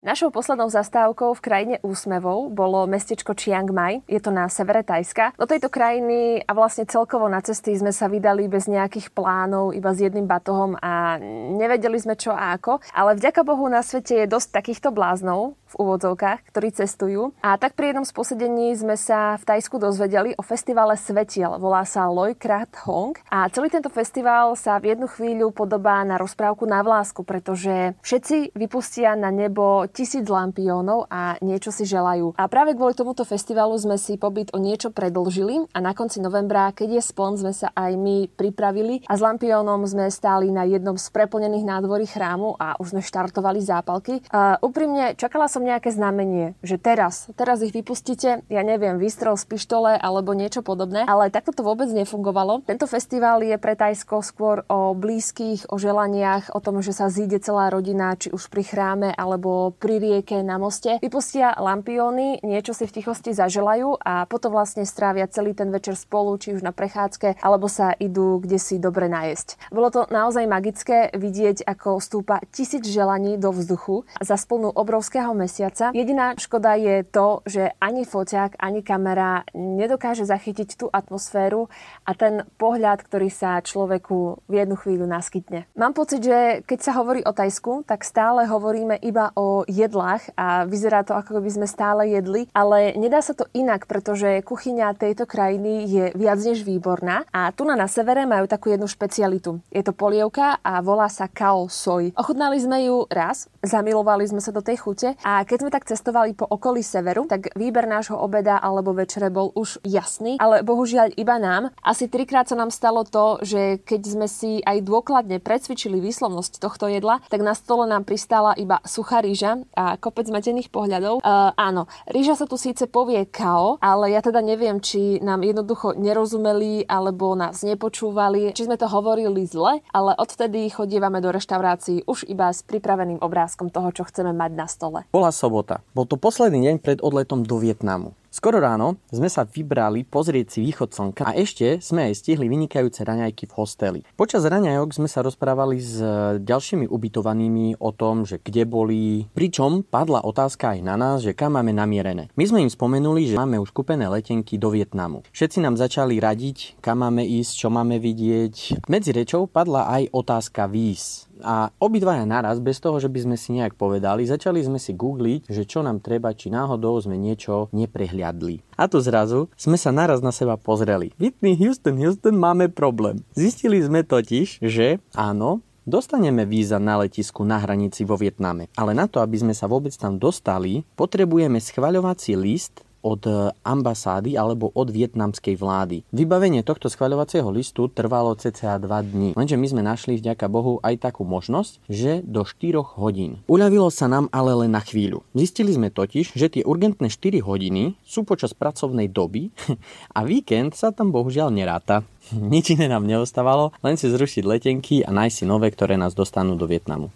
Našou poslednou zastávkou v krajine úsmevov bolo mestečko Chiang Mai. Je to na severe Tajska. Do tejto krajiny a vlastne celkovo na cesty sme sa vydali bez nejakých plánov, iba s jedným batohom a nevedeli sme čo a ako. Ale vďaka Bohu na svete je dosť takýchto bláznov v úvodzovkách, ktorí cestujú. A tak pri jednom z posedení sme sa v Tajsku dozvedeli o festivale Svetiel. Volá sa Loi Krat Hong. A celý tento festival sa v jednu chvíľu podobá na rozprávku na vlásku, pretože všetci vypustia na nebo tisíc lampiónov a niečo si želajú. A práve kvôli tomuto festivalu sme si pobyt o niečo predlžili a na konci novembra, keď je spln, sme sa aj my pripravili a s lampiónom sme stáli na jednom z preplnených nádvorí chrámu a už sme štartovali zápalky. A úprimne čakala som nejaké znamenie, že teraz, teraz ich vypustíte, ja neviem, výstrel z pištole alebo niečo podobné, ale takto to vôbec nefungovalo. Tento festival je pre Tajsko skôr o blízkych, o želaniach, o tom, že sa zíde celá rodina, či už pri chráme alebo pri rieke na moste, vypustia lampióny, niečo si v tichosti zaželajú a potom vlastne strávia celý ten večer spolu, či už na prechádzke, alebo sa idú kde si dobre najesť. Bolo to naozaj magické vidieť, ako stúpa tisíc želaní do vzduchu za splnú obrovského mesiaca. Jediná škoda je to, že ani foťák, ani kamera nedokáže zachytiť tú atmosféru a ten pohľad, ktorý sa človeku v jednu chvíľu naskytne. Mám pocit, že keď sa hovorí o Tajsku, tak stále hovoríme iba o jedlách a vyzerá to, ako by sme stále jedli, ale nedá sa to inak, pretože kuchyňa tejto krajiny je viac než výborná a tu na, severe majú takú jednu špecialitu. Je to polievka a volá sa kao soj. Ochutnali sme ju raz, zamilovali sme sa do tej chute a keď sme tak cestovali po okolí severu, tak výber nášho obeda alebo večere bol už jasný, ale bohužiaľ iba nám. Asi trikrát sa nám stalo to, že keď sme si aj dôkladne precvičili výslovnosť tohto jedla, tak na stole nám pristála iba suchá rýža a kopec zmetených pohľadov. Uh, áno, rýža sa tu síce povie kao, ale ja teda neviem, či nám jednoducho nerozumeli alebo nás nepočúvali, či sme to hovorili zle, ale odvtedy chodievame do reštaurácií už iba s pripraveným obrázkom toho, čo chceme mať na stole. Bola sobota. Bol to posledný deň pred odletom do Vietnamu. Skoro ráno sme sa vybrali pozrieť si východ slnka a ešte sme aj stihli vynikajúce raňajky v hosteli. Počas raňajok sme sa rozprávali s ďalšími ubytovanými o tom, že kde boli, pričom padla otázka aj na nás, že kam máme namierené. My sme im spomenuli, že máme už kúpené letenky do Vietnamu. Všetci nám začali radiť, kam máme ísť, čo máme vidieť. Medzi rečou padla aj otázka víz. A obidvaja naraz, bez toho, že by sme si nejak povedali, začali sme si googliť, že čo nám treba, či náhodou sme niečo neprehliadli. A tu zrazu sme sa naraz na seba pozreli. Whitney, Houston, Houston, máme problém. Zistili sme totiž, že áno, Dostaneme víza na letisku na hranici vo Vietname, ale na to, aby sme sa vôbec tam dostali, potrebujeme schvaľovací list od e, ambasády alebo od vietnamskej vlády. Vybavenie tohto schvaľovacieho listu trvalo cca 2 dní, lenže my sme našli vďaka Bohu aj takú možnosť, že do 4 hodín. Uľavilo sa nám ale len na chvíľu. Zistili sme totiž, že tie urgentné 4 hodiny sú počas pracovnej doby a víkend sa tam bohužiaľ neráta. Nič iné nám neostávalo, len si zrušiť letenky a nájsť si nové, ktoré nás dostanú do Vietnamu.